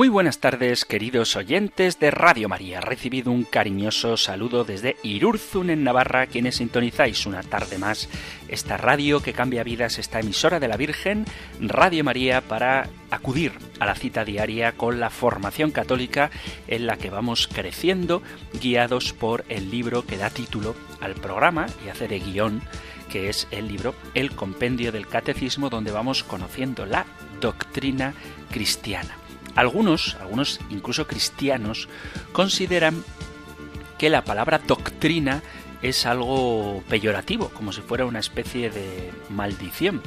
Muy buenas tardes, queridos oyentes de Radio María. Recibido un cariñoso saludo desde Irurzun, en Navarra, quienes sintonizáis una tarde más esta radio que cambia vidas, esta emisora de la Virgen, Radio María, para acudir a la cita diaria con la formación católica en la que vamos creciendo, guiados por el libro que da título al programa y hace de guion que es el libro El Compendio del Catecismo, donde vamos conociendo la doctrina cristiana. Algunos, algunos incluso cristianos, consideran que la palabra doctrina es algo peyorativo, como si fuera una especie de maldición.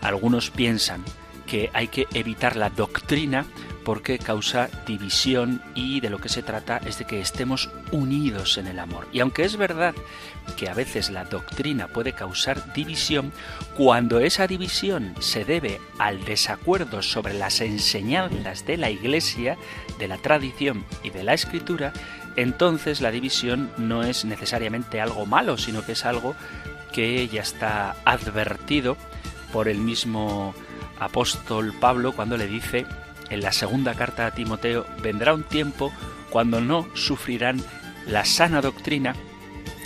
Algunos piensan que hay que evitar la doctrina porque causa división y de lo que se trata es de que estemos unidos en el amor. Y aunque es verdad que a veces la doctrina puede causar división, cuando esa división se debe al desacuerdo sobre las enseñanzas de la Iglesia, de la tradición y de la escritura, entonces la división no es necesariamente algo malo, sino que es algo que ya está advertido por el mismo apóstol Pablo cuando le dice en la segunda carta a Timoteo, vendrá un tiempo cuando no sufrirán la sana doctrina,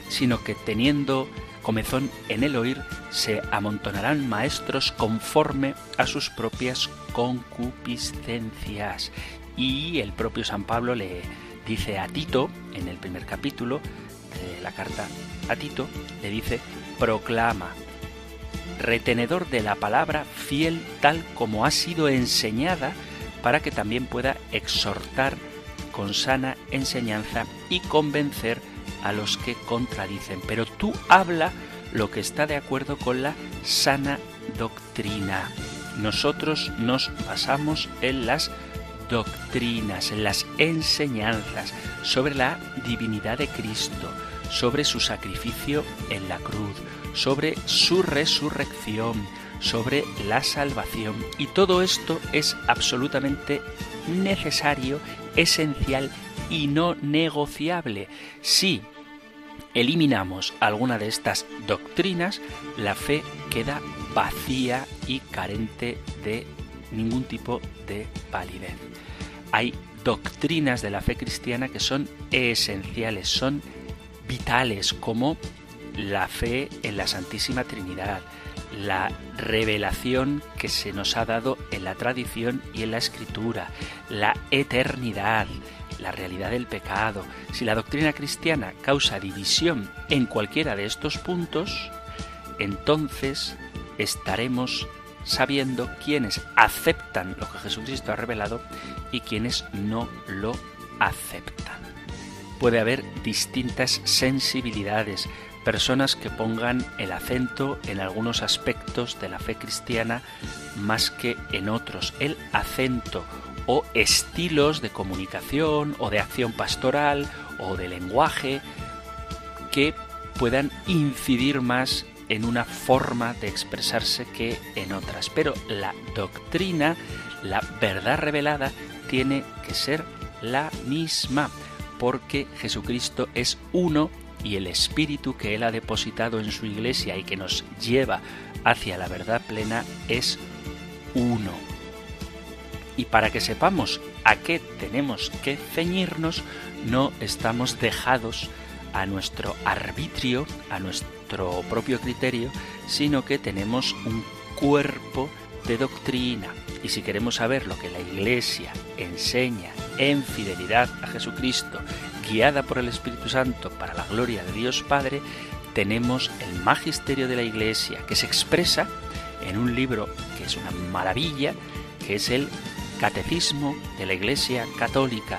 sino que teniendo comezón en el oír, se amontonarán maestros conforme a sus propias concupiscencias. Y el propio San Pablo le dice a Tito, en el primer capítulo de la carta a Tito, le dice, proclama, retenedor de la palabra, fiel tal como ha sido enseñada, para que también pueda exhortar con sana enseñanza y convencer a los que contradicen. Pero tú habla lo que está de acuerdo con la sana doctrina. Nosotros nos basamos en las doctrinas, en las enseñanzas sobre la divinidad de Cristo, sobre su sacrificio en la cruz, sobre su resurrección, sobre la salvación. Y todo esto es absolutamente necesario, esencial y no negociable. Si eliminamos alguna de estas doctrinas, la fe queda vacía y carente de ningún tipo de validez. Hay doctrinas de la fe cristiana que son esenciales, son vitales, como la fe en la Santísima Trinidad, la revelación que se nos ha dado en la tradición y en la escritura, la eternidad, la realidad del pecado. Si la doctrina cristiana causa división en cualquiera de estos puntos, entonces estaremos sabiendo quiénes aceptan lo que Jesucristo ha revelado y quiénes no lo aceptan. Puede haber distintas sensibilidades, personas que pongan el acento en algunos aspectos de la fe cristiana más que en otros. El acento o estilos de comunicación o de acción pastoral o de lenguaje que puedan incidir más en una forma de expresarse que en otras. Pero la doctrina, la verdad revelada, tiene que ser la misma, porque Jesucristo es uno y el espíritu que Él ha depositado en su iglesia y que nos lleva hacia la verdad plena es uno. Y para que sepamos a qué tenemos que ceñirnos, no estamos dejados a nuestro arbitrio, a nuestro propio criterio, sino que tenemos un cuerpo de doctrina. Y si queremos saber lo que la Iglesia enseña en fidelidad a Jesucristo, guiada por el Espíritu Santo para la gloria de Dios Padre, tenemos el magisterio de la Iglesia que se expresa en un libro que es una maravilla, que es el Catecismo de la Iglesia Católica,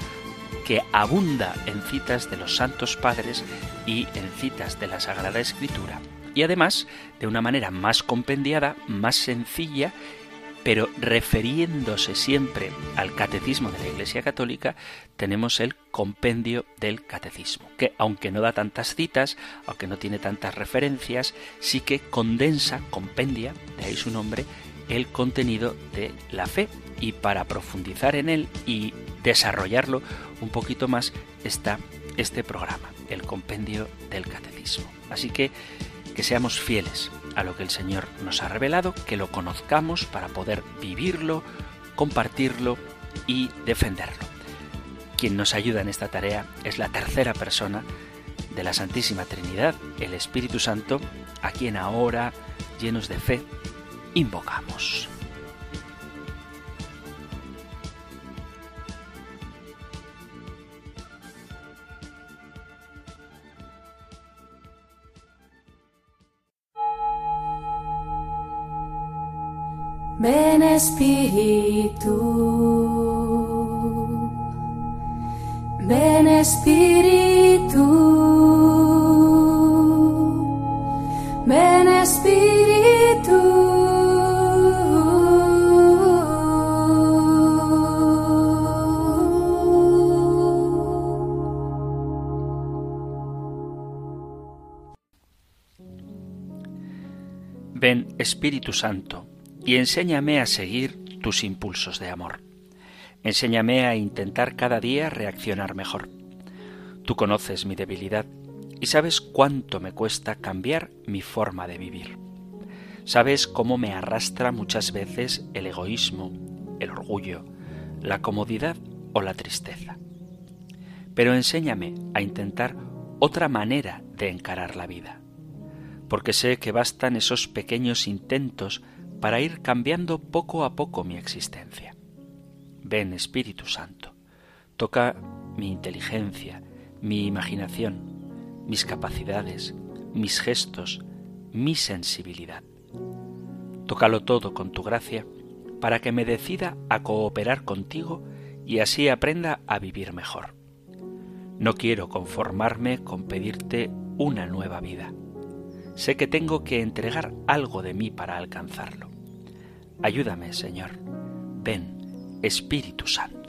que abunda en citas de los santos padres y en citas de la Sagrada Escritura. Y además, de una manera más compendiada, más sencilla pero refiriéndose siempre al catecismo de la Iglesia Católica, tenemos el compendio del catecismo, que aunque no da tantas citas, aunque no tiene tantas referencias, sí que condensa, compendia, de ahí su nombre, el contenido de la fe. Y para profundizar en él y desarrollarlo un poquito más está este programa, el compendio del catecismo. Así que que seamos fieles a lo que el Señor nos ha revelado, que lo conozcamos para poder vivirlo, compartirlo y defenderlo. Quien nos ayuda en esta tarea es la tercera persona de la Santísima Trinidad, el Espíritu Santo, a quien ahora, llenos de fe, invocamos. Ven Espíritu, ven Espíritu, ven Espíritu. Ven Espíritu Santo y enséñame a seguir tus impulsos de amor. Enséñame a intentar cada día reaccionar mejor. Tú conoces mi debilidad y sabes cuánto me cuesta cambiar mi forma de vivir. Sabes cómo me arrastra muchas veces el egoísmo, el orgullo, la comodidad o la tristeza. Pero enséñame a intentar otra manera de encarar la vida, porque sé que bastan esos pequeños intentos para ir cambiando poco a poco mi existencia. Ven Espíritu Santo, toca mi inteligencia, mi imaginación, mis capacidades, mis gestos, mi sensibilidad. Tócalo todo con tu gracia para que me decida a cooperar contigo y así aprenda a vivir mejor. No quiero conformarme con pedirte una nueva vida. Sé que tengo que entregar algo de mí para alcanzarlo. Ayúdame, Señor. Ven, Espíritu Santo.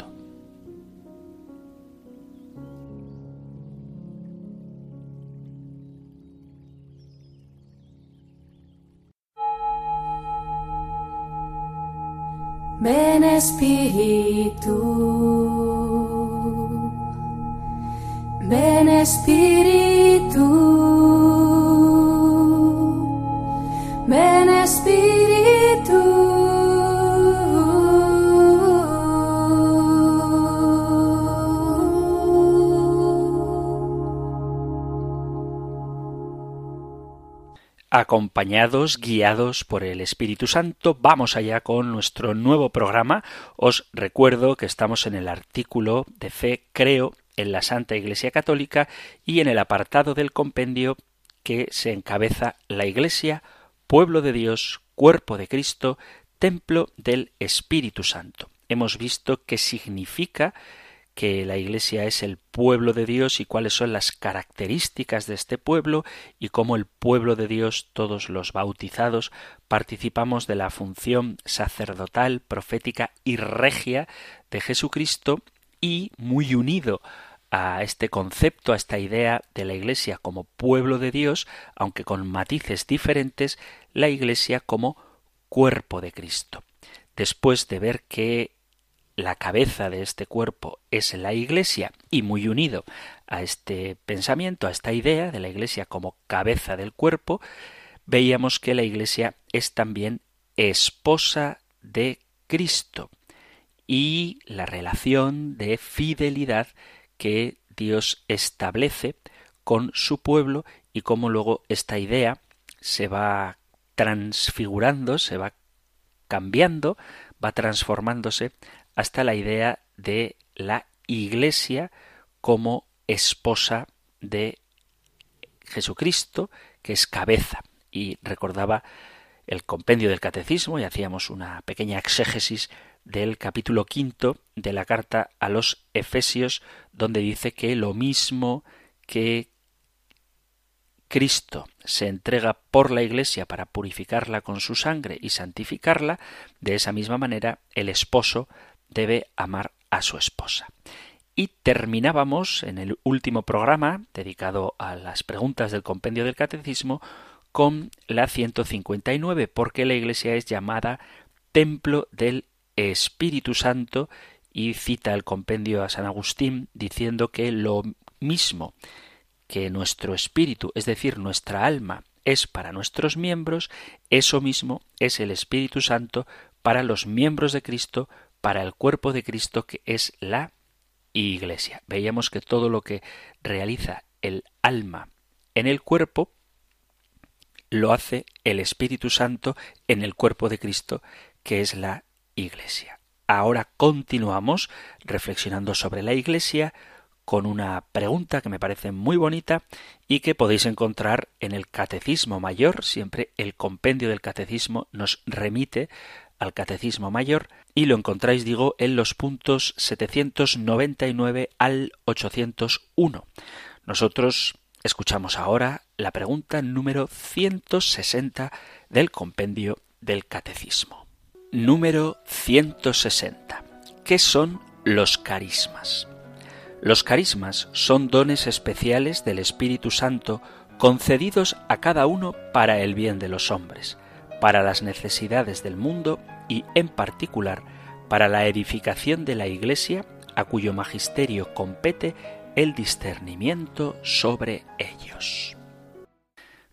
Ven Espíritu, ven Espíritu, ven Espíritu. Acompañados, guiados por el Espíritu Santo, vamos allá con nuestro nuevo programa. Os recuerdo que estamos en el artículo de fe creo en la Santa Iglesia Católica y en el apartado del compendio que se encabeza la Iglesia, pueblo de Dios, cuerpo de Cristo, templo del Espíritu Santo. Hemos visto qué significa que la Iglesia es el pueblo de Dios y cuáles son las características de este pueblo y cómo el pueblo de Dios, todos los bautizados, participamos de la función sacerdotal, profética y regia de Jesucristo y muy unido a este concepto, a esta idea de la Iglesia como pueblo de Dios, aunque con matices diferentes, la Iglesia como cuerpo de Cristo. Después de ver que la cabeza de este cuerpo es la Iglesia y muy unido a este pensamiento, a esta idea de la Iglesia como cabeza del cuerpo, veíamos que la Iglesia es también esposa de Cristo y la relación de fidelidad que Dios establece con su pueblo y cómo luego esta idea se va transfigurando, se va cambiando, va transformándose hasta la idea de la Iglesia como esposa de Jesucristo, que es cabeza. Y recordaba el compendio del catecismo y hacíamos una pequeña exégesis del capítulo quinto de la carta a los Efesios, donde dice que lo mismo que Cristo se entrega por la Iglesia para purificarla con su sangre y santificarla, de esa misma manera el esposo debe amar a su esposa. Y terminábamos en el último programa, dedicado a las preguntas del compendio del catecismo, con la 159, porque la Iglesia es llamada templo del Espíritu Santo y cita el compendio a San Agustín diciendo que lo mismo que nuestro espíritu, es decir, nuestra alma, es para nuestros miembros, eso mismo es el Espíritu Santo para los miembros de Cristo, para el cuerpo de Cristo que es la Iglesia. Veíamos que todo lo que realiza el alma en el cuerpo lo hace el Espíritu Santo en el cuerpo de Cristo que es la Iglesia. Ahora continuamos reflexionando sobre la Iglesia, con una pregunta que me parece muy bonita y que podéis encontrar en el Catecismo Mayor. Siempre el compendio del Catecismo nos remite al Catecismo Mayor y lo encontráis, digo, en los puntos 799 al 801. Nosotros escuchamos ahora la pregunta número 160 del compendio del Catecismo. Número 160. ¿Qué son los carismas? Los carismas son dones especiales del Espíritu Santo concedidos a cada uno para el bien de los hombres, para las necesidades del mundo y, en particular, para la edificación de la Iglesia, a cuyo magisterio compete el discernimiento sobre ellos.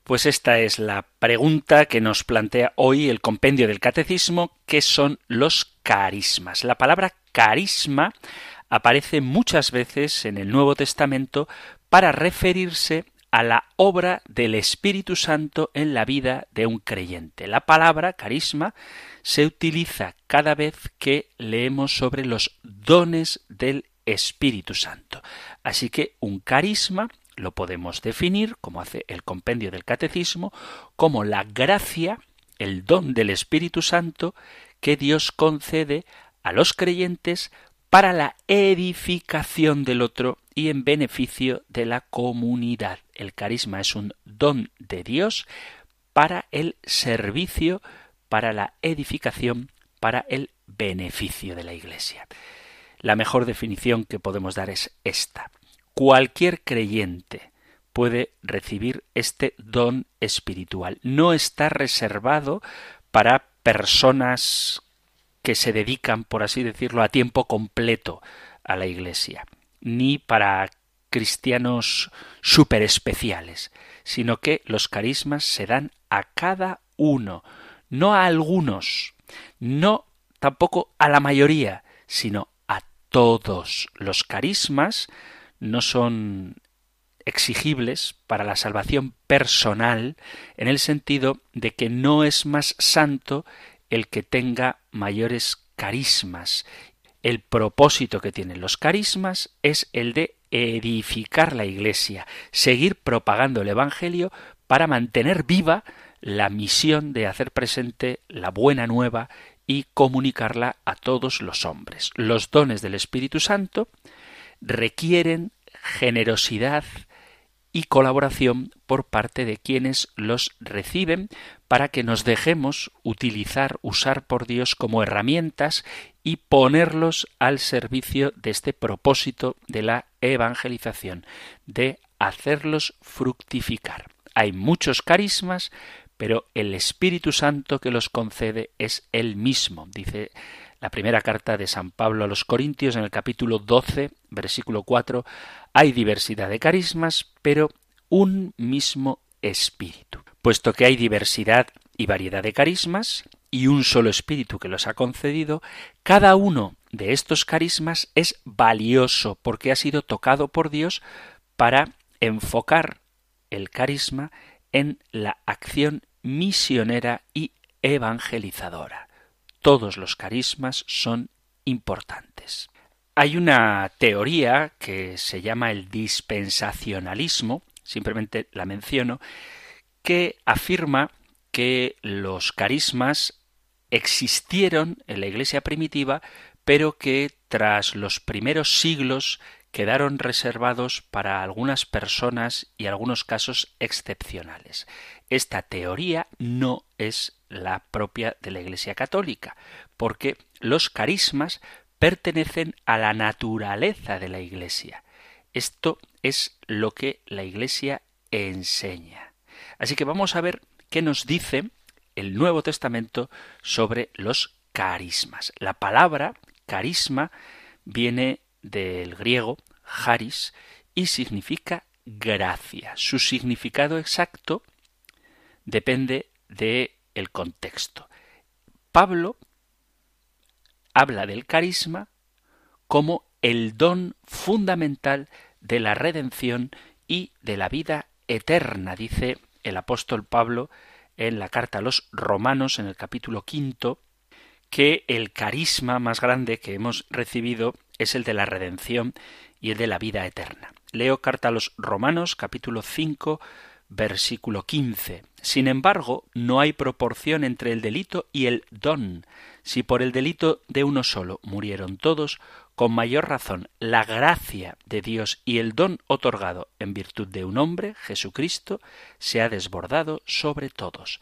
Pues esta es la pregunta que nos plantea hoy el compendio del catecismo, ¿qué son los carismas? La palabra carisma aparece muchas veces en el Nuevo Testamento para referirse a la obra del Espíritu Santo en la vida de un creyente. La palabra carisma se utiliza cada vez que leemos sobre los dones del Espíritu Santo. Así que un carisma lo podemos definir, como hace el compendio del catecismo, como la gracia, el don del Espíritu Santo que Dios concede a los creyentes para la edificación del otro y en beneficio de la comunidad. El carisma es un don de Dios para el servicio, para la edificación, para el beneficio de la Iglesia. La mejor definición que podemos dar es esta. Cualquier creyente puede recibir este don espiritual. No está reservado para personas que se dedican, por así decirlo, a tiempo completo a la Iglesia, ni para cristianos super especiales, sino que los carismas se dan a cada uno, no a algunos, no tampoco a la mayoría, sino a todos. Los carismas no son exigibles para la salvación personal en el sentido de que no es más santo el que tenga mayores carismas. El propósito que tienen los carismas es el de edificar la Iglesia, seguir propagando el Evangelio para mantener viva la misión de hacer presente la buena nueva y comunicarla a todos los hombres. Los dones del Espíritu Santo requieren generosidad y colaboración por parte de quienes los reciben para que nos dejemos utilizar, usar por Dios como herramientas y ponerlos al servicio de este propósito de la evangelización, de hacerlos fructificar. Hay muchos carismas, pero el Espíritu Santo que los concede es el mismo, dice la primera carta de San Pablo a los Corintios en el capítulo 12, versículo 4, hay diversidad de carismas, pero un mismo espíritu. Puesto que hay diversidad y variedad de carismas, y un solo espíritu que los ha concedido, cada uno de estos carismas es valioso porque ha sido tocado por Dios para enfocar el carisma en la acción misionera y evangelizadora. Todos los carismas son importantes. Hay una teoría que se llama el dispensacionalismo, simplemente la menciono, que afirma que los carismas existieron en la iglesia primitiva, pero que tras los primeros siglos quedaron reservados para algunas personas y algunos casos excepcionales. Esta teoría no es la propia de la Iglesia Católica, porque los carismas pertenecen a la naturaleza de la Iglesia. Esto es lo que la Iglesia enseña. Así que vamos a ver qué nos dice el Nuevo Testamento sobre los carismas. La palabra carisma viene del griego charis y significa gracia. Su significado exacto depende de el contexto. Pablo habla del carisma como el don fundamental de la redención y de la vida eterna, dice el apóstol Pablo en la carta a los romanos en el capítulo quinto, que el carisma más grande que hemos recibido es el de la redención y el de la vida eterna. Leo carta a los romanos capítulo 5 versículo 15. Sin embargo, no hay proporción entre el delito y el don. Si por el delito de uno solo murieron todos, con mayor razón la gracia de Dios y el don otorgado en virtud de un hombre, Jesucristo, se ha desbordado sobre todos.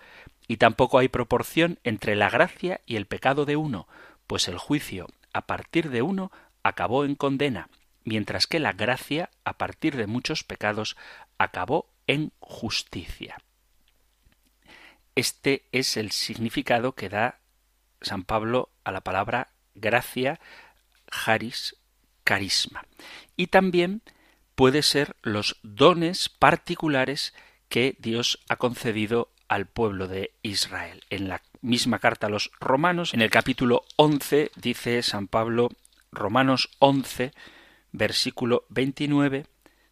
Y tampoco hay proporción entre la gracia y el pecado de uno, pues el juicio a partir de uno acabó en condena, mientras que la gracia a partir de muchos pecados acabó en justicia. Este es el significado que da San Pablo a la palabra gracia, charis, carisma. Y también puede ser los dones particulares que Dios ha concedido al pueblo de Israel. En la misma carta a los romanos, en el capítulo 11, dice San Pablo, Romanos 11, versículo 29,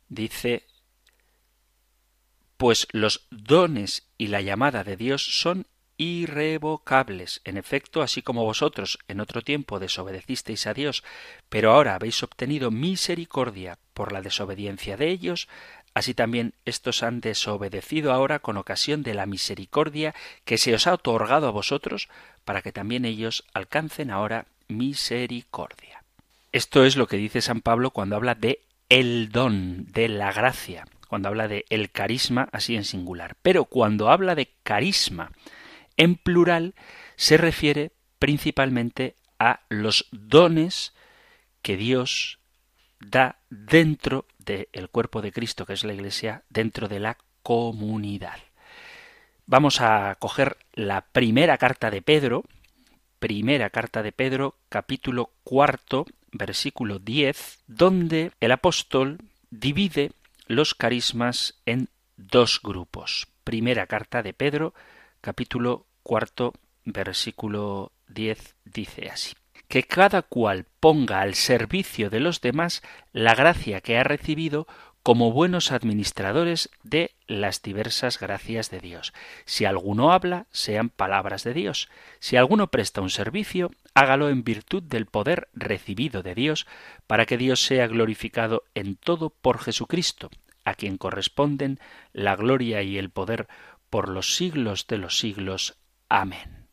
dice pues los dones y la llamada de Dios son irrevocables. En efecto, así como vosotros en otro tiempo desobedecisteis a Dios, pero ahora habéis obtenido misericordia por la desobediencia de ellos, así también estos han desobedecido ahora con ocasión de la misericordia que se os ha otorgado a vosotros, para que también ellos alcancen ahora misericordia. Esto es lo que dice San Pablo cuando habla de el don, de la gracia cuando habla de el carisma así en singular. Pero cuando habla de carisma en plural, se refiere principalmente a los dones que Dios da dentro del cuerpo de Cristo, que es la Iglesia, dentro de la comunidad. Vamos a coger la primera carta de Pedro, primera carta de Pedro, capítulo cuarto, versículo diez, donde el apóstol divide los carismas en dos grupos. Primera carta de Pedro, capítulo cuarto, versículo diez, dice así que cada cual ponga al servicio de los demás la gracia que ha recibido como buenos administradores de las diversas gracias de Dios. Si alguno habla, sean palabras de Dios. Si alguno presta un servicio, hágalo en virtud del poder recibido de Dios, para que Dios sea glorificado en todo por Jesucristo, a quien corresponden la gloria y el poder por los siglos de los siglos. Amén.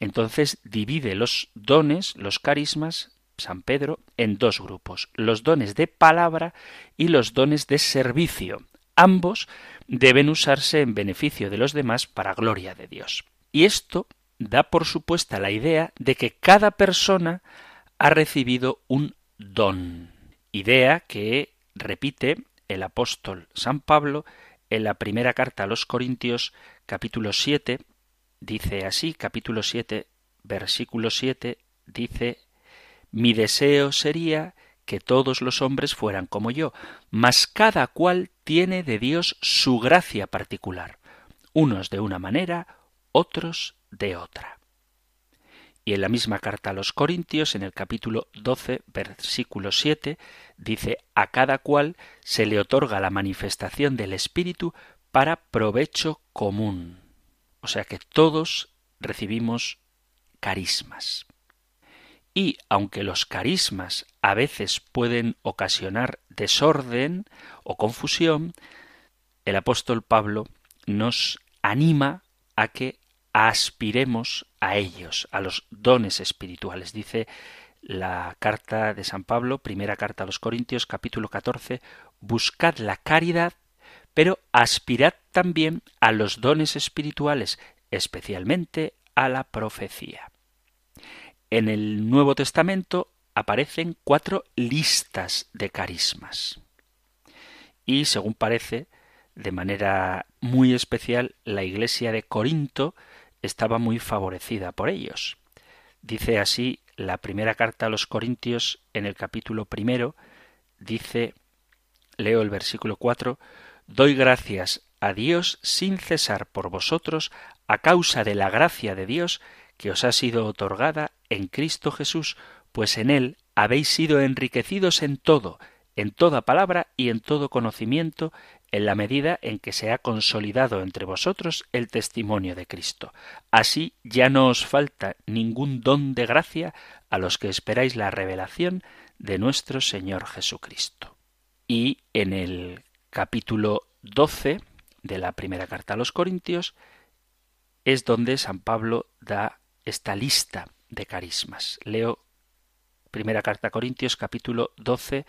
Entonces divide los dones, los carismas, San Pedro en dos grupos, los dones de palabra y los dones de servicio. Ambos deben usarse en beneficio de los demás para gloria de Dios. Y esto da por supuesta la idea de que cada persona ha recibido un don, idea que repite el apóstol San Pablo en la primera carta a los Corintios capítulo 7 dice así, capítulo 7 versículo 7 dice mi deseo sería que todos los hombres fueran como yo, mas cada cual tiene de Dios su gracia particular, unos de una manera, otros de otra. Y en la misma carta a los Corintios, en el capítulo 12, versículo 7, dice, a cada cual se le otorga la manifestación del Espíritu para provecho común. O sea que todos recibimos carismas. Y aunque los carismas a veces pueden ocasionar desorden o confusión, el apóstol Pablo nos anima a que aspiremos a ellos, a los dones espirituales. Dice la carta de San Pablo, primera carta a los Corintios, capítulo 14, buscad la caridad, pero aspirad también a los dones espirituales, especialmente a la profecía. En el Nuevo Testamento aparecen cuatro listas de carismas. Y, según parece, de manera muy especial, la iglesia de Corinto estaba muy favorecida por ellos. Dice así la primera carta a los Corintios en el capítulo primero, dice, leo el versículo 4, Doy gracias a Dios sin cesar por vosotros a causa de la gracia de Dios que os ha sido otorgada en Cristo Jesús, pues en Él habéis sido enriquecidos en todo, en toda palabra y en todo conocimiento, en la medida en que se ha consolidado entre vosotros el testimonio de Cristo. Así ya no os falta ningún don de gracia a los que esperáis la revelación de nuestro Señor Jesucristo. Y en el capítulo 12 de la primera carta a los Corintios es donde San Pablo da esta lista de carismas. Leo primera carta a Corintios capítulo 12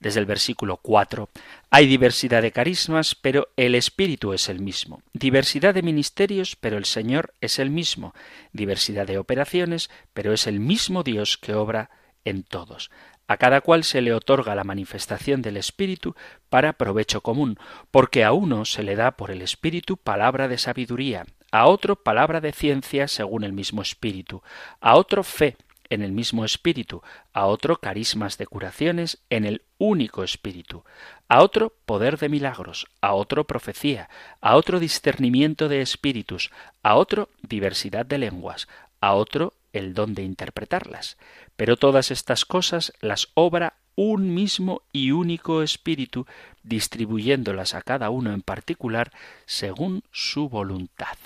desde el versículo 4. Hay diversidad de carismas, pero el Espíritu es el mismo. Diversidad de ministerios, pero el Señor es el mismo. Diversidad de operaciones, pero es el mismo Dios que obra en todos. A cada cual se le otorga la manifestación del Espíritu para provecho común, porque a uno se le da por el Espíritu palabra de sabiduría, a otro palabra de ciencia según el mismo Espíritu, a otro fe en el mismo espíritu, a otro carismas de curaciones en el único espíritu, a otro poder de milagros, a otro profecía, a otro discernimiento de espíritus, a otro diversidad de lenguas, a otro el don de interpretarlas. Pero todas estas cosas las obra un mismo y único espíritu, distribuyéndolas a cada uno en particular según su voluntad.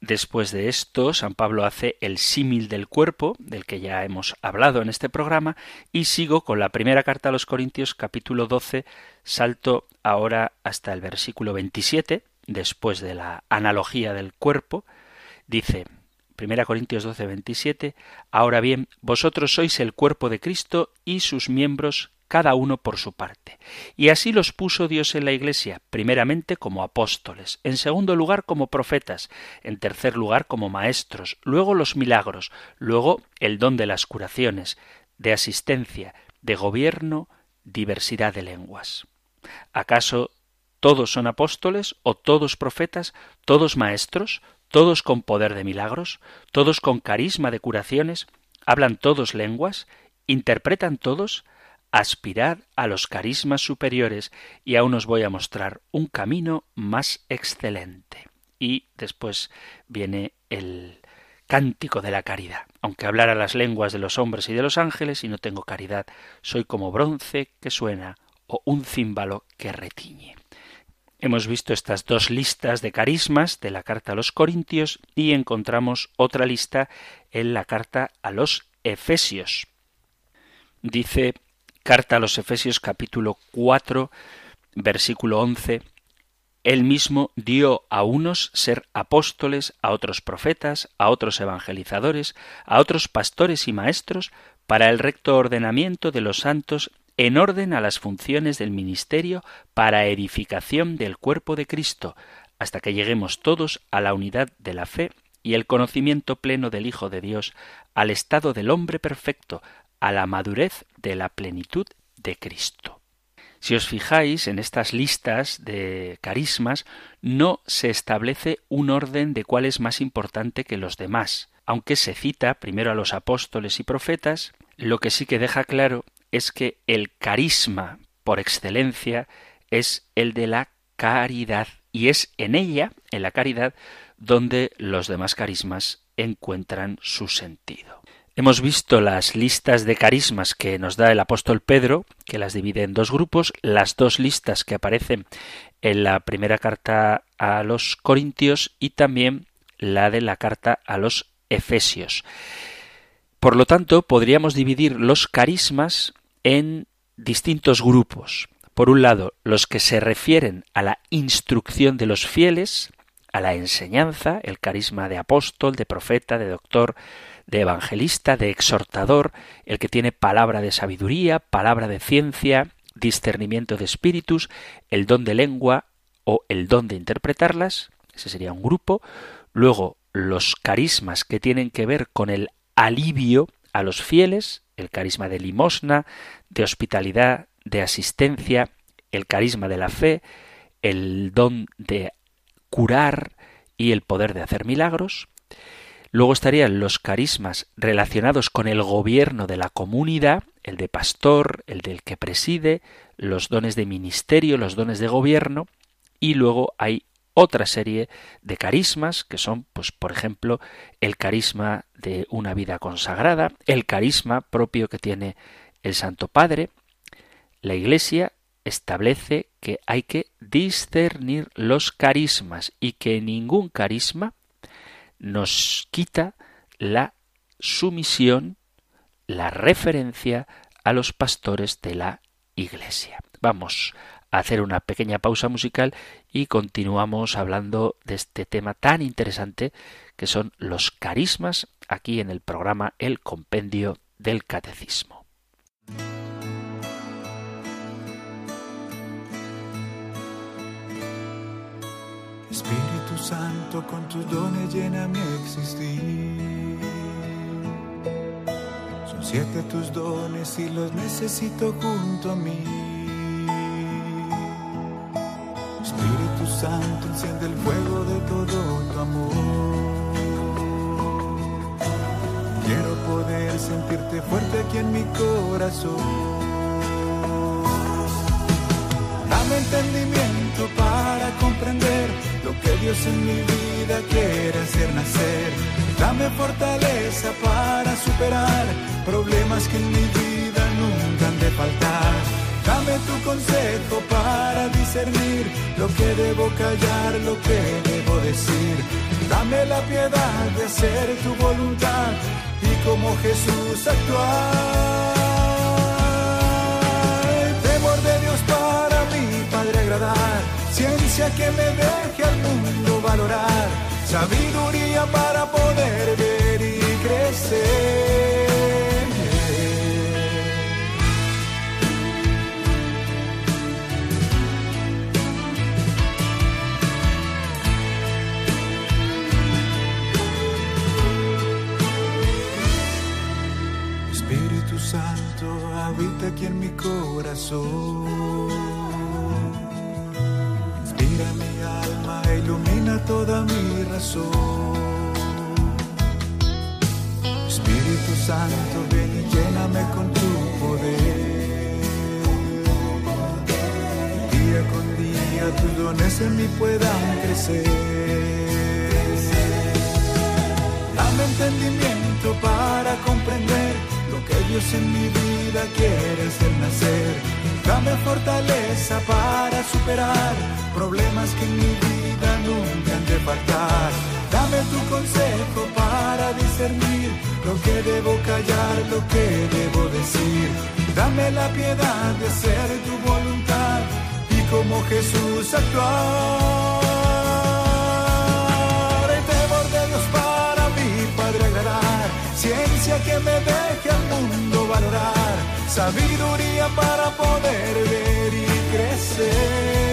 Después de esto, San Pablo hace el símil del cuerpo, del que ya hemos hablado en este programa, y sigo con la primera carta a los Corintios capítulo 12, salto ahora hasta el versículo 27, después de la analogía del cuerpo, dice, Primera Corintios 12, 27, Ahora bien, vosotros sois el cuerpo de Cristo y sus miembros cada uno por su parte. Y así los puso Dios en la Iglesia, primeramente como apóstoles, en segundo lugar como profetas, en tercer lugar como maestros, luego los milagros, luego el don de las curaciones, de asistencia, de gobierno, diversidad de lenguas. ¿Acaso todos son apóstoles o todos profetas, todos maestros, todos con poder de milagros, todos con carisma de curaciones, hablan todos lenguas, interpretan todos, aspirad a los carismas superiores y aún os voy a mostrar un camino más excelente. Y después viene el cántico de la caridad. Aunque hablara las lenguas de los hombres y de los ángeles y no tengo caridad, soy como bronce que suena o un címbalo que retiñe. Hemos visto estas dos listas de carismas de la carta a los Corintios y encontramos otra lista en la carta a los Efesios. Dice Carta a los Efesios capítulo 4 versículo 11 él mismo dio a unos ser apóstoles, a otros profetas, a otros evangelizadores, a otros pastores y maestros, para el recto ordenamiento de los santos en orden a las funciones del ministerio para edificación del cuerpo de Cristo, hasta que lleguemos todos a la unidad de la fe y el conocimiento pleno del Hijo de Dios, al estado del hombre perfecto, a la madurez de la plenitud de Cristo. Si os fijáis en estas listas de carismas, no se establece un orden de cuál es más importante que los demás. Aunque se cita primero a los apóstoles y profetas, lo que sí que deja claro es que el carisma por excelencia es el de la caridad, y es en ella, en la caridad, donde los demás carismas encuentran su sentido. Hemos visto las listas de carismas que nos da el apóstol Pedro, que las divide en dos grupos, las dos listas que aparecen en la primera carta a los Corintios y también la de la carta a los Efesios. Por lo tanto, podríamos dividir los carismas en distintos grupos. Por un lado, los que se refieren a la instrucción de los fieles, a la enseñanza, el carisma de apóstol, de profeta, de doctor, de evangelista, de exhortador, el que tiene palabra de sabiduría, palabra de ciencia, discernimiento de espíritus, el don de lengua o el don de interpretarlas, ese sería un grupo, luego los carismas que tienen que ver con el alivio a los fieles, el carisma de limosna, de hospitalidad, de asistencia, el carisma de la fe, el don de curar y el poder de hacer milagros. Luego estarían los carismas relacionados con el gobierno de la comunidad, el de pastor, el del que preside, los dones de ministerio, los dones de gobierno, y luego hay otra serie de carismas que son, pues, por ejemplo, el carisma de una vida consagrada, el carisma propio que tiene el Santo Padre. La Iglesia establece que hay que discernir los carismas y que ningún carisma nos quita la sumisión, la referencia a los pastores de la Iglesia. Vamos a hacer una pequeña pausa musical y continuamos hablando de este tema tan interesante que son los carismas aquí en el programa El Compendio del Catecismo. Santo, con tus dones llena mi existir. Son siete tus dones y los necesito junto a mí. Espíritu Santo, enciende el fuego de todo tu amor. Quiero poder sentirte fuerte aquí en mi corazón. Dame entendimiento para comprender lo que Dios en mi vida quiere hacer nacer. Dame fortaleza para superar problemas que en mi vida nunca han de faltar. Dame tu consejo para discernir lo que debo callar, lo que debo decir. Dame la piedad de hacer tu voluntad y como Jesús actuar. Temor de Dios para mí, Padre agradar ciencia que me deje al mundo valorar, sabiduría para poder ver y crecer. Espíritu Santo habita aquí en mi corazón. Ilumina toda mi razón. Espíritu Santo, ven y lléname con tu poder. Día con día tus dones en mí puedan crecer. Dame entendimiento para comprender lo que Dios en mi vida quiere hacer nacer. Dame fortaleza para superar problemas que en mi vida nunca han de faltar. Dame tu consejo para discernir lo que debo callar, lo que debo decir. Dame la piedad de hacer tu voluntad y como Jesús actuar. El temor de Dios para mí, Padre agradar, ciencia que me deje al mundo valorar, sabiduría para poder ver y crecer.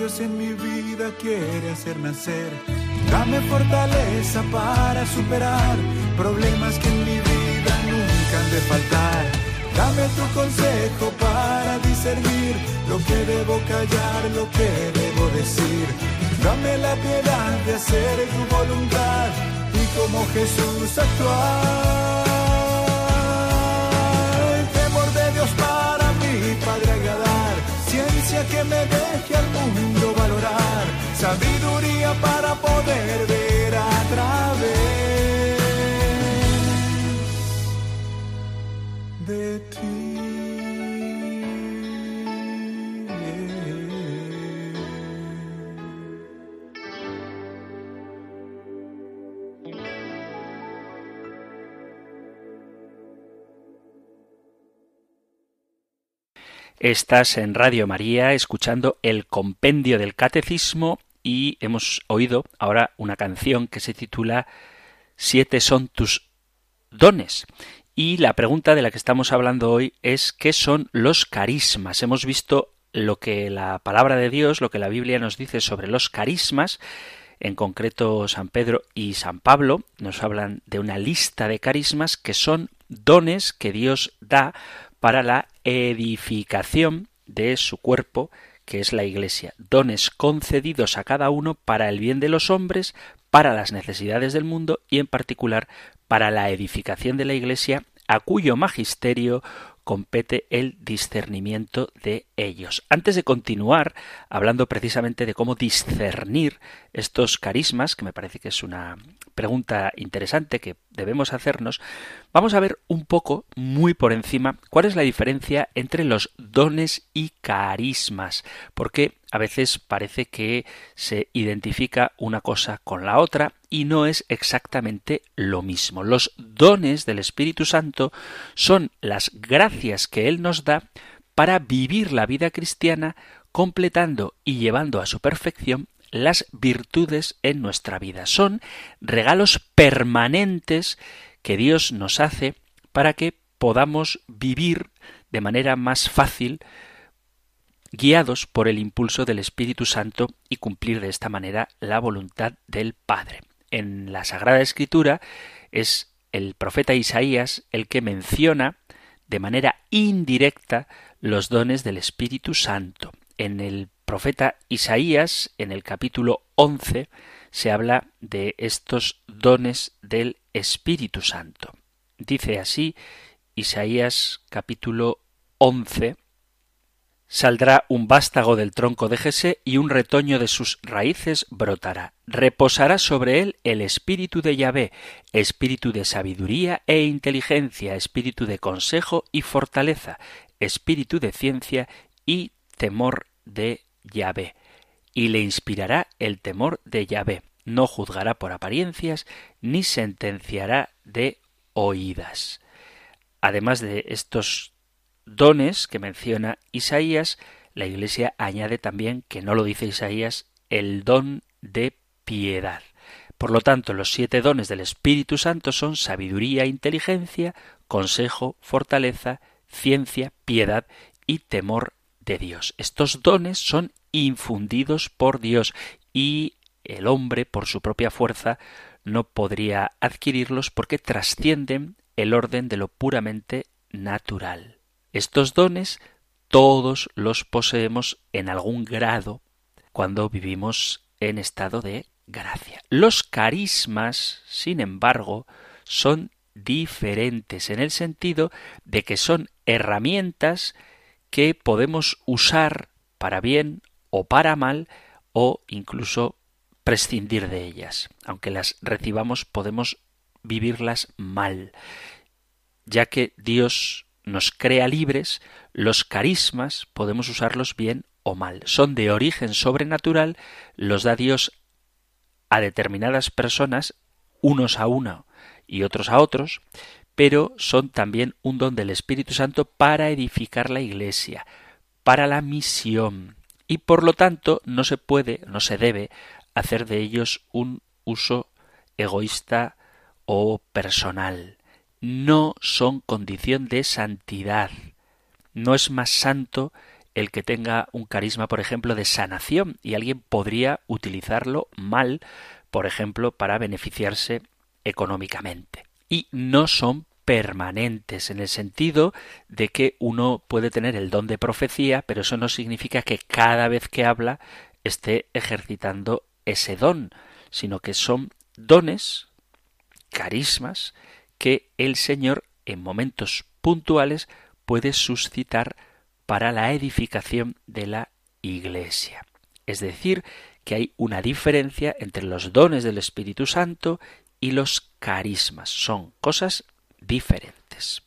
Dios en mi vida quiere hacer nacer. Dame fortaleza para superar problemas que en mi vida nunca han de faltar. Dame tu consejo para discernir lo que debo callar, lo que debo decir. Dame la piedad de hacer tu voluntad y como Jesús actuar. El temor de Dios para mí, Padre agradar, Ciencia que me deje al mundo valorar, sabiduría para poder ver a través de ti. Estás en Radio María escuchando el compendio del catecismo y hemos oído ahora una canción que se titula Siete son tus dones. Y la pregunta de la que estamos hablando hoy es ¿qué son los carismas? Hemos visto lo que la palabra de Dios, lo que la Biblia nos dice sobre los carismas, en concreto San Pedro y San Pablo nos hablan de una lista de carismas que son dones que Dios da para la edificación de su cuerpo, que es la Iglesia, dones concedidos a cada uno para el bien de los hombres, para las necesidades del mundo y en particular para la edificación de la Iglesia, a cuyo magisterio compete el discernimiento de ellos. Antes de continuar hablando precisamente de cómo discernir estos carismas, que me parece que es una pregunta interesante que debemos hacernos, vamos a ver un poco, muy por encima, cuál es la diferencia entre los dones y carismas, porque a veces parece que se identifica una cosa con la otra y no es exactamente lo mismo. Los dones del Espíritu Santo son las gracias que Él nos da para vivir la vida cristiana completando y llevando a su perfección las virtudes en nuestra vida. Son regalos permanentes que Dios nos hace para que podamos vivir de manera más fácil guiados por el impulso del Espíritu Santo y cumplir de esta manera la voluntad del Padre. En la Sagrada Escritura es el profeta Isaías el que menciona de manera indirecta los dones del Espíritu Santo. En el profeta Isaías, en el capítulo 11, se habla de estos dones del Espíritu Santo. Dice así Isaías capítulo 11, Saldrá un vástago del tronco de Jesé y un retoño de sus raíces brotará. Reposará sobre él el espíritu de Yahvé, espíritu de sabiduría e inteligencia, espíritu de consejo y fortaleza, espíritu de ciencia y temor de Yahvé. Y le inspirará el temor de Yahvé. No juzgará por apariencias, ni sentenciará de oídas. Además de estos dones que menciona Isaías, la Iglesia añade también, que no lo dice Isaías, el don de piedad. Por lo tanto, los siete dones del Espíritu Santo son sabiduría, inteligencia, consejo, fortaleza, ciencia, piedad y temor de Dios. Estos dones son infundidos por Dios y el hombre, por su propia fuerza, no podría adquirirlos porque trascienden el orden de lo puramente natural. Estos dones todos los poseemos en algún grado cuando vivimos en estado de gracia. Los carismas, sin embargo, son diferentes en el sentido de que son herramientas que podemos usar para bien o para mal o incluso prescindir de ellas. Aunque las recibamos podemos vivirlas mal, ya que Dios nos crea libres, los carismas podemos usarlos bien o mal. Son de origen sobrenatural, los da Dios a determinadas personas, unos a uno y otros a otros, pero son también un don del Espíritu Santo para edificar la Iglesia, para la misión, y por lo tanto no se puede, no se debe hacer de ellos un uso egoísta o personal no son condición de santidad. No es más santo el que tenga un carisma, por ejemplo, de sanación, y alguien podría utilizarlo mal, por ejemplo, para beneficiarse económicamente. Y no son permanentes en el sentido de que uno puede tener el don de profecía, pero eso no significa que cada vez que habla esté ejercitando ese don, sino que son dones, carismas, que el Señor en momentos puntuales puede suscitar para la edificación de la Iglesia. Es decir, que hay una diferencia entre los dones del Espíritu Santo y los carismas. Son cosas diferentes.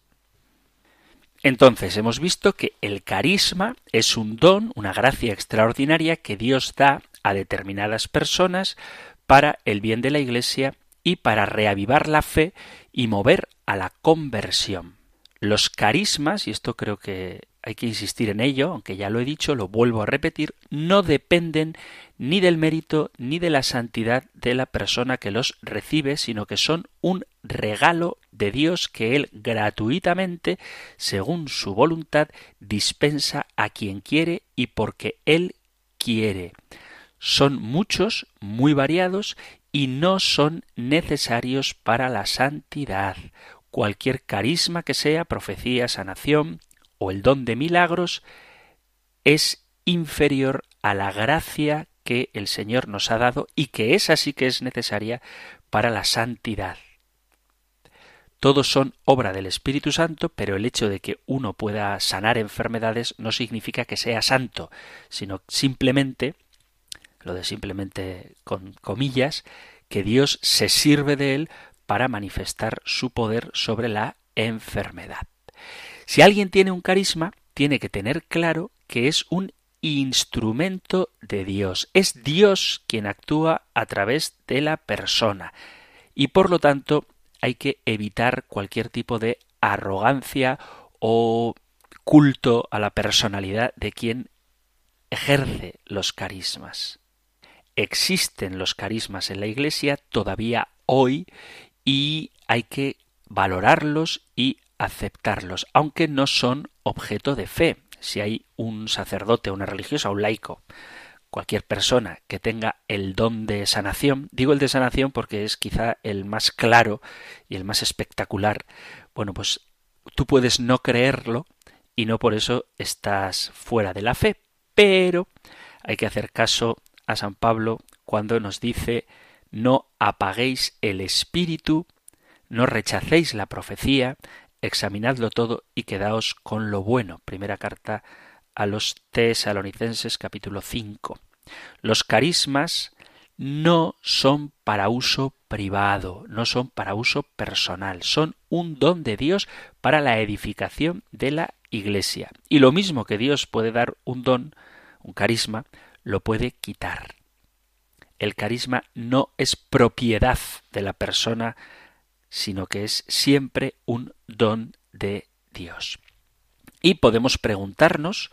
Entonces, hemos visto que el carisma es un don, una gracia extraordinaria que Dios da a determinadas personas para el bien de la Iglesia y para reavivar la fe y mover a la conversión. Los carismas, y esto creo que hay que insistir en ello, aunque ya lo he dicho, lo vuelvo a repetir, no dependen ni del mérito ni de la santidad de la persona que los recibe, sino que son un regalo de Dios que Él gratuitamente, según su voluntad, dispensa a quien quiere y porque Él quiere. Son muchos, muy variados, y no son necesarios para la santidad. Cualquier carisma que sea, profecía, sanación, o el don de milagros es inferior a la gracia que el Señor nos ha dado y que esa sí que es necesaria para la santidad. Todos son obra del Espíritu Santo, pero el hecho de que uno pueda sanar enfermedades no significa que sea santo, sino simplemente, lo de simplemente con comillas, que Dios se sirve de él para manifestar su poder sobre la enfermedad. Si alguien tiene un carisma, tiene que tener claro que es un instrumento de Dios. Es Dios quien actúa a través de la persona. Y por lo tanto hay que evitar cualquier tipo de arrogancia o culto a la personalidad de quien ejerce los carismas. Existen los carismas en la Iglesia todavía hoy y hay que valorarlos y aceptarlos, aunque no son objeto de fe. Si hay un sacerdote, una religiosa, un laico, cualquier persona que tenga el don de sanación, digo el de sanación porque es quizá el más claro y el más espectacular, bueno, pues tú puedes no creerlo y no por eso estás fuera de la fe, pero hay que hacer caso a San Pablo cuando nos dice no apaguéis el espíritu, no rechacéis la profecía, examinadlo todo y quedaos con lo bueno. Primera carta a los tesalonicenses capítulo 5. Los carismas no son para uso privado, no son para uso personal, son un don de Dios para la edificación de la Iglesia. Y lo mismo que Dios puede dar un don, un carisma, lo puede quitar. El carisma no es propiedad de la persona sino que es siempre un don de Dios. Y podemos preguntarnos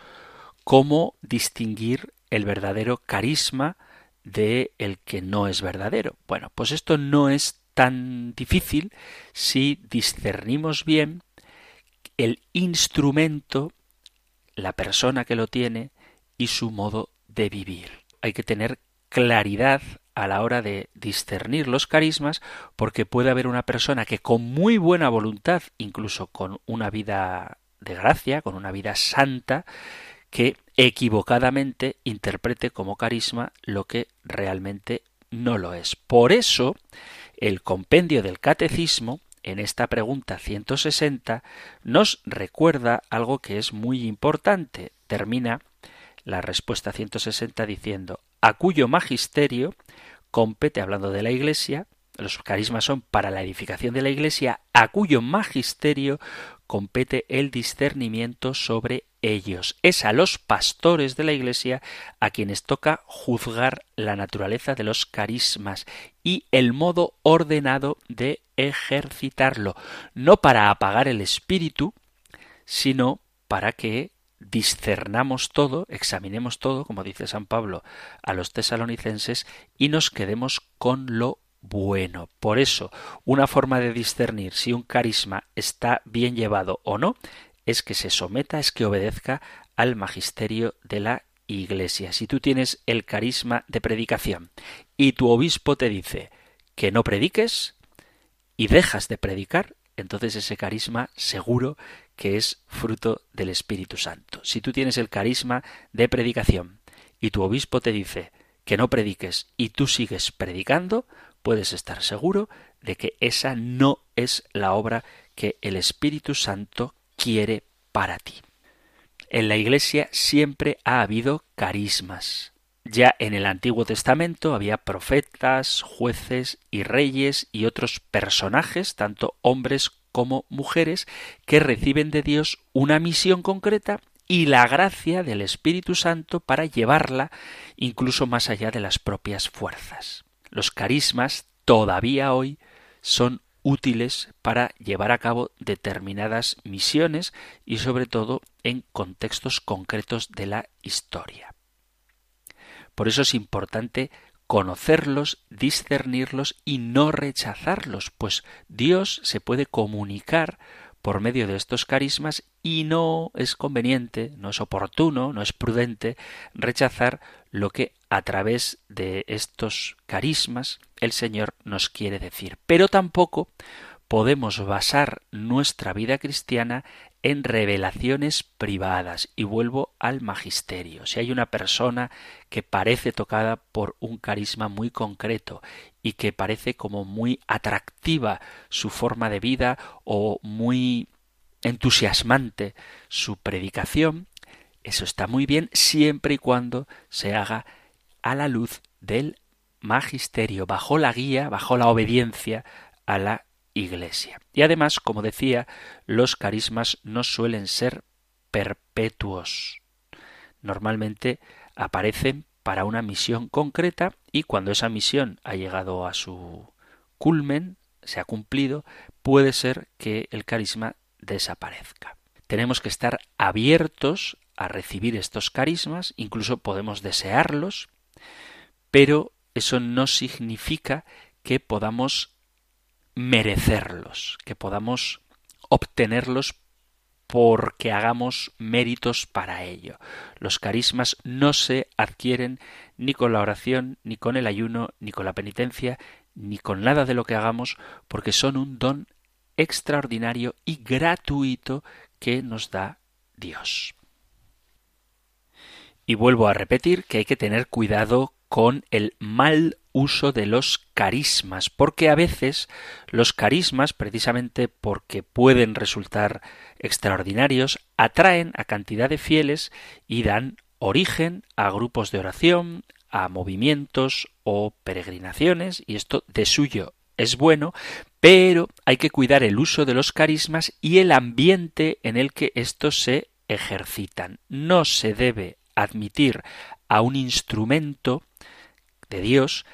cómo distinguir el verdadero carisma de el que no es verdadero. Bueno, pues esto no es tan difícil si discernimos bien el instrumento, la persona que lo tiene y su modo de vivir. Hay que tener claridad a la hora de discernir los carismas, porque puede haber una persona que con muy buena voluntad, incluso con una vida de gracia, con una vida santa, que equivocadamente interprete como carisma lo que realmente no lo es. Por eso, el compendio del catecismo, en esta pregunta 160, nos recuerda algo que es muy importante. Termina la respuesta 160 diciendo, a cuyo magisterio compete, hablando de la Iglesia, los carismas son para la edificación de la Iglesia, a cuyo magisterio compete el discernimiento sobre ellos. Es a los pastores de la Iglesia a quienes toca juzgar la naturaleza de los carismas y el modo ordenado de ejercitarlo, no para apagar el espíritu, sino para que discernamos todo, examinemos todo, como dice San Pablo a los tesalonicenses, y nos quedemos con lo bueno. Por eso, una forma de discernir si un carisma está bien llevado o no, es que se someta, es que obedezca al magisterio de la Iglesia. Si tú tienes el carisma de predicación y tu obispo te dice que no prediques y dejas de predicar, entonces ese carisma seguro que es fruto del Espíritu Santo. Si tú tienes el carisma de predicación y tu obispo te dice que no prediques y tú sigues predicando, puedes estar seguro de que esa no es la obra que el Espíritu Santo quiere para ti. En la Iglesia siempre ha habido carismas. Ya en el Antiguo Testamento había profetas, jueces y reyes y otros personajes, tanto hombres como mujeres que reciben de Dios una misión concreta y la gracia del Espíritu Santo para llevarla incluso más allá de las propias fuerzas. Los carismas todavía hoy son útiles para llevar a cabo determinadas misiones y sobre todo en contextos concretos de la historia. Por eso es importante conocerlos, discernirlos y no rechazarlos, pues Dios se puede comunicar por medio de estos carismas y no es conveniente, no es oportuno, no es prudente rechazar lo que a través de estos carismas el Señor nos quiere decir. Pero tampoco podemos basar nuestra vida cristiana en revelaciones privadas. Y vuelvo al magisterio. Si hay una persona que parece tocada por un carisma muy concreto y que parece como muy atractiva su forma de vida o muy entusiasmante su predicación, eso está muy bien siempre y cuando se haga a la luz del magisterio, bajo la guía, bajo la obediencia a la Iglesia. Y además, como decía, los carismas no suelen ser perpetuos. Normalmente aparecen para una misión concreta y cuando esa misión ha llegado a su culmen, se ha cumplido, puede ser que el carisma desaparezca. Tenemos que estar abiertos a recibir estos carismas, incluso podemos desearlos, pero eso no significa que podamos merecerlos, que podamos obtenerlos porque hagamos méritos para ello. Los carismas no se adquieren ni con la oración, ni con el ayuno, ni con la penitencia, ni con nada de lo que hagamos, porque son un don extraordinario y gratuito que nos da Dios. Y vuelvo a repetir que hay que tener cuidado con el mal uso de los carismas, porque a veces los carismas, precisamente porque pueden resultar extraordinarios, atraen a cantidad de fieles y dan origen a grupos de oración, a movimientos o peregrinaciones, y esto de suyo es bueno, pero hay que cuidar el uso de los carismas y el ambiente en el que estos se ejercitan. No se debe admitir a un instrumento de Dios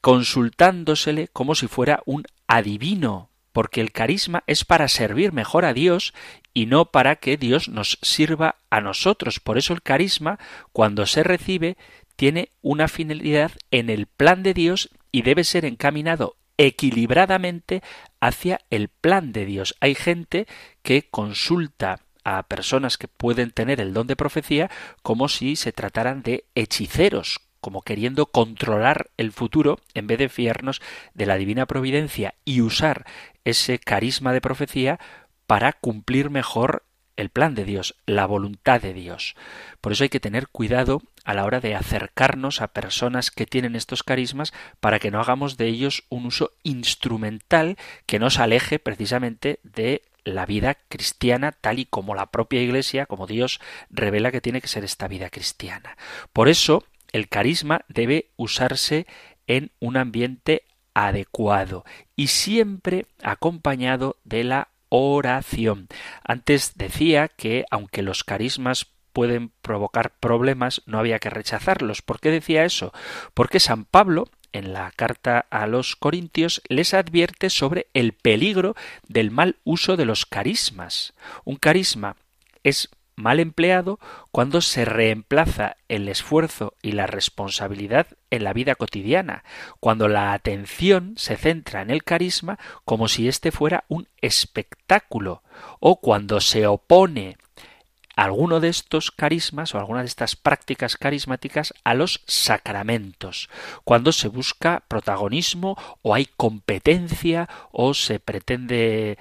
consultándosele como si fuera un adivino, porque el carisma es para servir mejor a Dios y no para que Dios nos sirva a nosotros. Por eso el carisma, cuando se recibe, tiene una finalidad en el plan de Dios y debe ser encaminado equilibradamente hacia el plan de Dios. Hay gente que consulta a personas que pueden tener el don de profecía como si se trataran de hechiceros, como queriendo controlar el futuro en vez de fiarnos de la divina providencia y usar ese carisma de profecía para cumplir mejor el plan de Dios, la voluntad de Dios. Por eso hay que tener cuidado a la hora de acercarnos a personas que tienen estos carismas para que no hagamos de ellos un uso instrumental que nos aleje precisamente de la vida cristiana tal y como la propia Iglesia, como Dios revela que tiene que ser esta vida cristiana. Por eso el carisma debe usarse en un ambiente adecuado y siempre acompañado de la oración. Antes decía que aunque los carismas pueden provocar problemas, no había que rechazarlos. ¿Por qué decía eso? Porque San Pablo en la carta a los Corintios les advierte sobre el peligro del mal uso de los carismas. Un carisma es mal empleado cuando se reemplaza el esfuerzo y la responsabilidad en la vida cotidiana, cuando la atención se centra en el carisma como si éste fuera un espectáculo, o cuando se opone alguno de estos carismas o alguna de estas prácticas carismáticas a los sacramentos, cuando se busca protagonismo o hay competencia o se pretende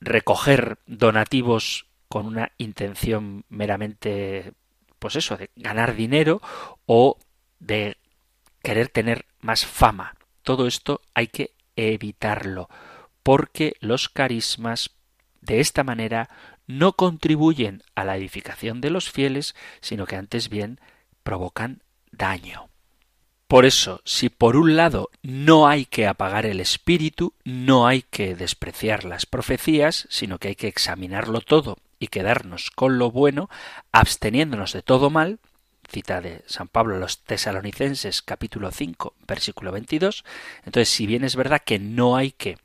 recoger donativos con una intención meramente, pues eso, de ganar dinero o de querer tener más fama. Todo esto hay que evitarlo, porque los carismas de esta manera no contribuyen a la edificación de los fieles, sino que antes bien provocan daño. Por eso, si por un lado no hay que apagar el espíritu, no hay que despreciar las profecías, sino que hay que examinarlo todo y quedarnos con lo bueno, absteniéndonos de todo mal, cita de San Pablo a los tesalonicenses capítulo 5 versículo 22, entonces si bien es verdad que no hay que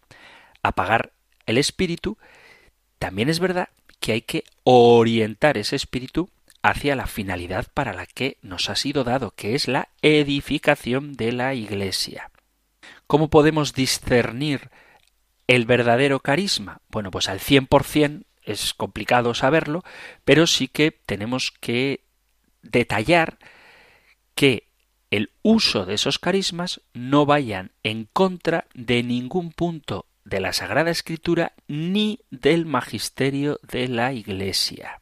apagar el espíritu, también es verdad que hay que orientar ese espíritu hacia la finalidad para la que nos ha sido dado, que es la edificación de la Iglesia. ¿Cómo podemos discernir el verdadero carisma? Bueno, pues al cien por cien es complicado saberlo, pero sí que tenemos que detallar que el uso de esos carismas no vayan en contra de ningún punto de la Sagrada Escritura ni del magisterio de la Iglesia.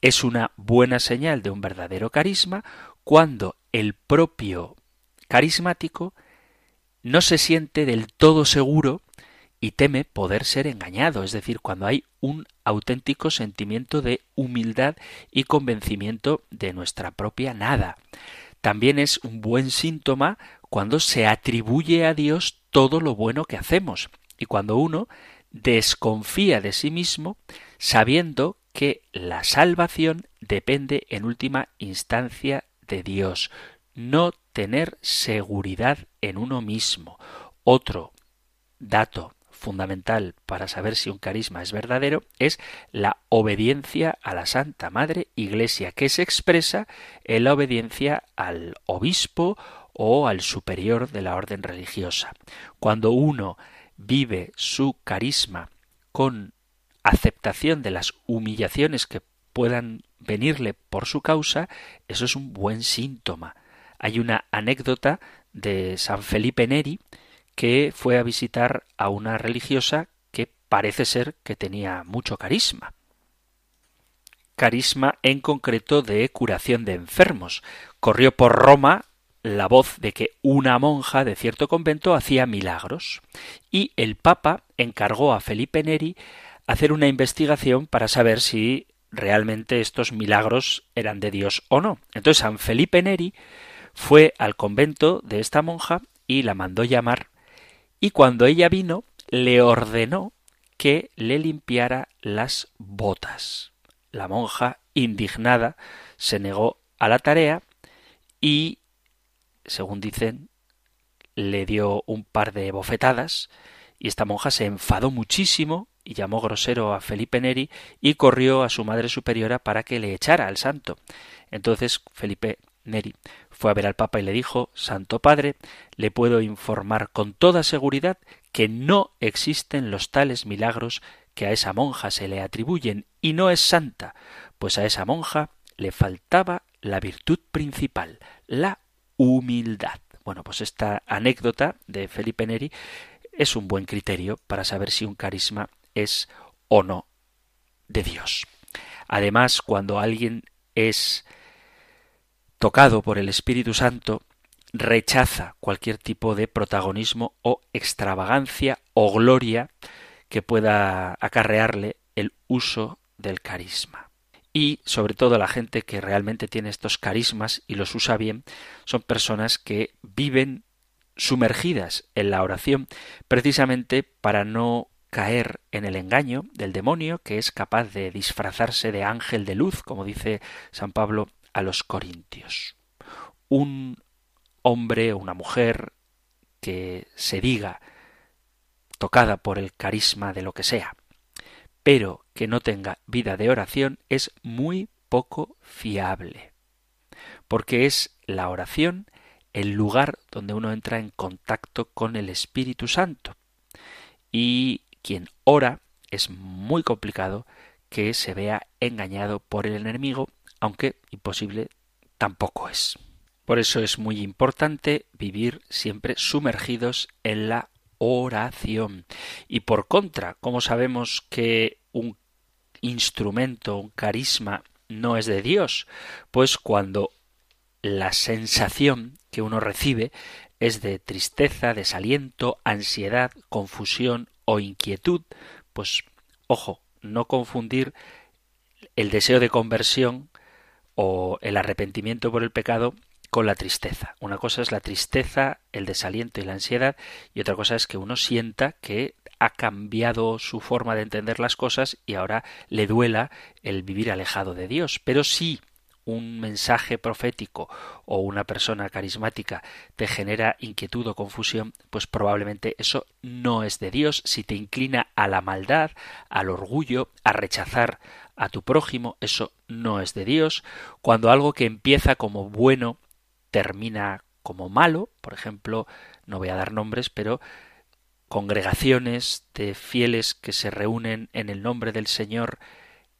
Es una buena señal de un verdadero carisma cuando el propio carismático no se siente del todo seguro y teme poder ser engañado, es decir, cuando hay un auténtico sentimiento de humildad y convencimiento de nuestra propia nada. También es un buen síntoma cuando se atribuye a Dios todo lo bueno que hacemos y cuando uno desconfía de sí mismo sabiendo que la salvación depende en última instancia de Dios, no tener seguridad en uno mismo. Otro dato fundamental para saber si un carisma es verdadero es la obediencia a la Santa Madre Iglesia, que se expresa en la obediencia al obispo o al superior de la orden religiosa. Cuando uno vive su carisma con aceptación de las humillaciones que puedan venirle por su causa, eso es un buen síntoma. Hay una anécdota de San Felipe Neri que fue a visitar a una religiosa que parece ser que tenía mucho carisma. Carisma en concreto de curación de enfermos. Corrió por Roma la voz de que una monja de cierto convento hacía milagros y el Papa encargó a Felipe Neri hacer una investigación para saber si realmente estos milagros eran de Dios o no. Entonces San Felipe Neri fue al convento de esta monja y la mandó llamar y cuando ella vino le ordenó que le limpiara las botas. La monja, indignada, se negó a la tarea y, según dicen, le dio un par de bofetadas y esta monja se enfadó muchísimo y llamó grosero a Felipe Neri y corrió a su madre superiora para que le echara al santo. Entonces Felipe Neri fue a ver al Papa y le dijo Santo Padre, le puedo informar con toda seguridad que no existen los tales milagros que a esa monja se le atribuyen y no es santa, pues a esa monja le faltaba la virtud principal, la humildad. Bueno, pues esta anécdota de Felipe Neri es un buen criterio para saber si un carisma es o no de Dios. Además, cuando alguien es tocado por el Espíritu Santo, rechaza cualquier tipo de protagonismo o extravagancia o gloria que pueda acarrearle el uso del carisma. Y sobre todo la gente que realmente tiene estos carismas y los usa bien son personas que viven sumergidas en la oración precisamente para no caer en el engaño del demonio que es capaz de disfrazarse de ángel de luz, como dice San Pablo a los corintios. Un hombre o una mujer que se diga tocada por el carisma de lo que sea, pero que no tenga vida de oración es muy poco fiable, porque es la oración el lugar donde uno entra en contacto con el Espíritu Santo. Y quien ora es muy complicado que se vea engañado por el enemigo, aunque imposible tampoco es. Por eso es muy importante vivir siempre sumergidos en la oración. Y por contra, como sabemos que un instrumento, un carisma no es de Dios? Pues cuando la sensación que uno recibe es de tristeza, desaliento, ansiedad, confusión o inquietud, pues ojo, no confundir el deseo de conversión o el arrepentimiento por el pecado con la tristeza. Una cosa es la tristeza, el desaliento y la ansiedad, y otra cosa es que uno sienta que ha cambiado su forma de entender las cosas y ahora le duela el vivir alejado de Dios. Pero si un mensaje profético o una persona carismática te genera inquietud o confusión, pues probablemente eso no es de Dios. Si te inclina a la maldad, al orgullo, a rechazar a tu prójimo, eso no es de Dios. Cuando algo que empieza como bueno termina como malo, por ejemplo, no voy a dar nombres, pero congregaciones de fieles que se reúnen en el nombre del Señor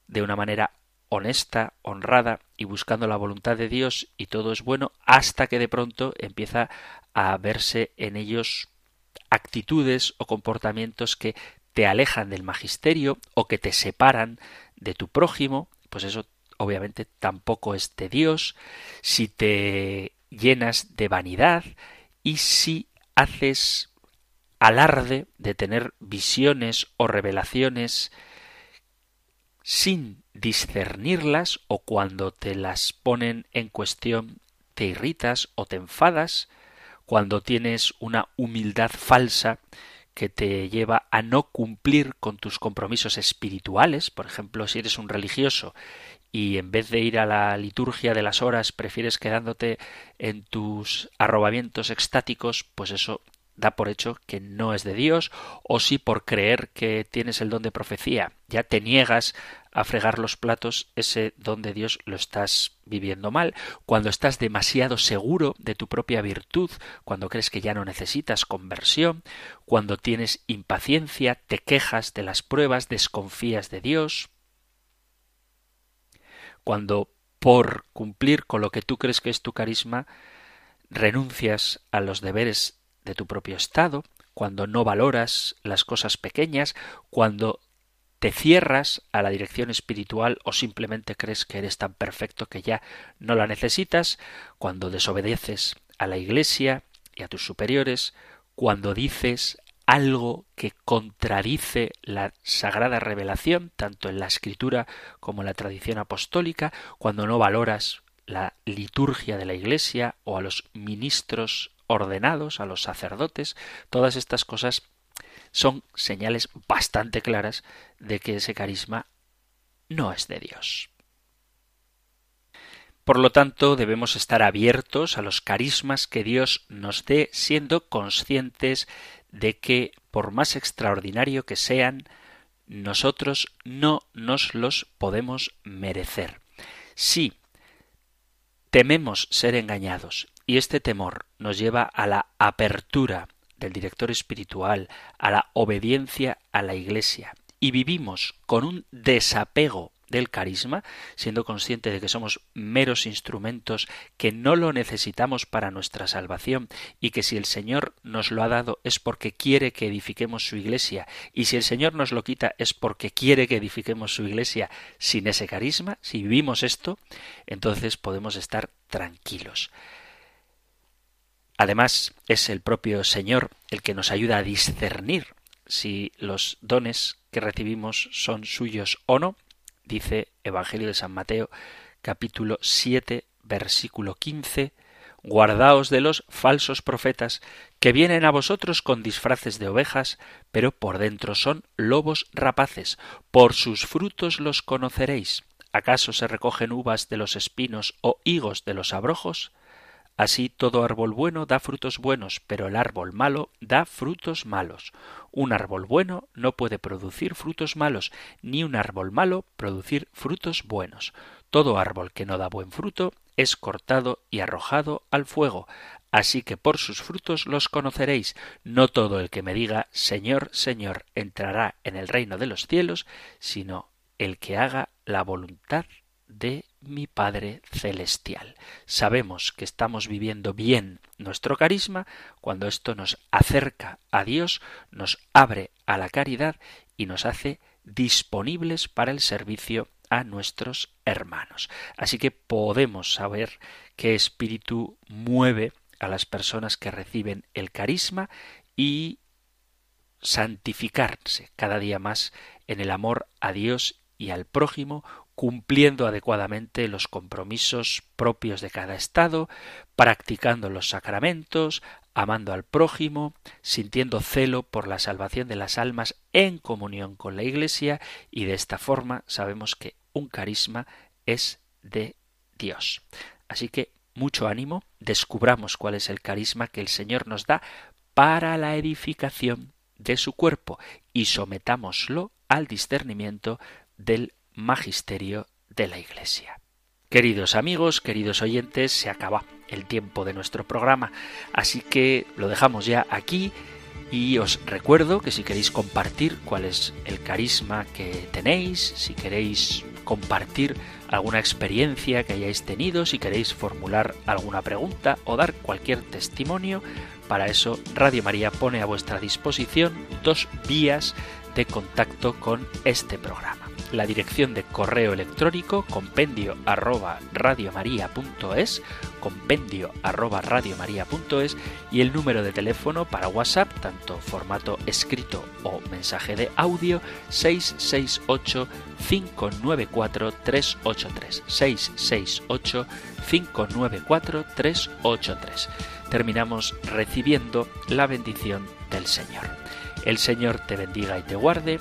de una manera honesta, honrada y buscando la voluntad de Dios y todo es bueno hasta que de pronto empieza a verse en ellos actitudes o comportamientos que te alejan del magisterio o que te separan de tu prójimo, pues eso obviamente tampoco es de Dios, si te llenas de vanidad y si haces alarde de tener visiones o revelaciones sin discernirlas o cuando te las ponen en cuestión te irritas o te enfadas, cuando tienes una humildad falsa que te lleva a no cumplir con tus compromisos espirituales, por ejemplo, si eres un religioso y en vez de ir a la liturgia de las horas prefieres quedándote en tus arrobamientos extáticos, pues eso da por hecho que no es de Dios, o si por creer que tienes el don de profecía ya te niegas a fregar los platos, ese don de Dios lo estás viviendo mal. Cuando estás demasiado seguro de tu propia virtud, cuando crees que ya no necesitas conversión, cuando tienes impaciencia, te quejas de las pruebas, desconfías de Dios, cuando por cumplir con lo que tú crees que es tu carisma, renuncias a los deberes de tu propio estado, cuando no valoras las cosas pequeñas, cuando te cierras a la dirección espiritual o simplemente crees que eres tan perfecto que ya no la necesitas, cuando desobedeces a la Iglesia y a tus superiores, cuando dices algo que contradice la sagrada revelación, tanto en la escritura como en la tradición apostólica, cuando no valoras la liturgia de la Iglesia o a los ministros ordenados, a los sacerdotes, todas estas cosas son señales bastante claras de que ese carisma no es de Dios. Por lo tanto, debemos estar abiertos a los carismas que Dios nos dé, siendo conscientes de que, por más extraordinario que sean, nosotros no nos los podemos merecer. Si tememos ser engañados y este temor nos lleva a la apertura del director espiritual, a la obediencia a la Iglesia, y vivimos con un desapego del carisma, siendo consciente de que somos meros instrumentos, que no lo necesitamos para nuestra salvación y que si el Señor nos lo ha dado es porque quiere que edifiquemos su iglesia y si el Señor nos lo quita es porque quiere que edifiquemos su iglesia sin ese carisma, si vivimos esto, entonces podemos estar tranquilos. Además, es el propio Señor el que nos ayuda a discernir si los dones que recibimos son suyos o no, dice Evangelio de San Mateo capítulo 7 versículo 15, Guardaos de los falsos profetas que vienen a vosotros con disfraces de ovejas, pero por dentro son lobos rapaces. Por sus frutos los conoceréis. ¿Acaso se recogen uvas de los espinos o higos de los abrojos? Así todo árbol bueno da frutos buenos, pero el árbol malo da frutos malos. Un árbol bueno no puede producir frutos malos, ni un árbol malo producir frutos buenos. Todo árbol que no da buen fruto es cortado y arrojado al fuego. Así que por sus frutos los conoceréis. No todo el que me diga Señor, Señor entrará en el reino de los cielos, sino el que haga la voluntad de mi Padre Celestial. Sabemos que estamos viviendo bien nuestro carisma cuando esto nos acerca a Dios, nos abre a la caridad y nos hace disponibles para el servicio a nuestros hermanos. Así que podemos saber qué espíritu mueve a las personas que reciben el carisma y santificarse cada día más en el amor a Dios y al prójimo, cumpliendo adecuadamente los compromisos propios de cada Estado, practicando los sacramentos, amando al prójimo, sintiendo celo por la salvación de las almas en comunión con la Iglesia y de esta forma sabemos que un carisma es de Dios. Así que mucho ánimo, descubramos cuál es el carisma que el Señor nos da para la edificación de su cuerpo y sometámoslo al discernimiento del magisterio de la Iglesia. Queridos amigos, queridos oyentes, se acaba el tiempo de nuestro programa, así que lo dejamos ya aquí y os recuerdo que si queréis compartir cuál es el carisma que tenéis, si queréis compartir alguna experiencia que hayáis tenido, si queréis formular alguna pregunta o dar cualquier testimonio, para eso Radio María pone a vuestra disposición dos vías de contacto con este programa. La dirección de correo electrónico compendio arroba radiomaria.es, compendio arroba radiomaria.es y el número de teléfono para WhatsApp, tanto formato escrito o mensaje de audio, 668 594 383 668 594 383 terminamos recibiendo la bendición del Señor. El Señor te bendiga y te guarde,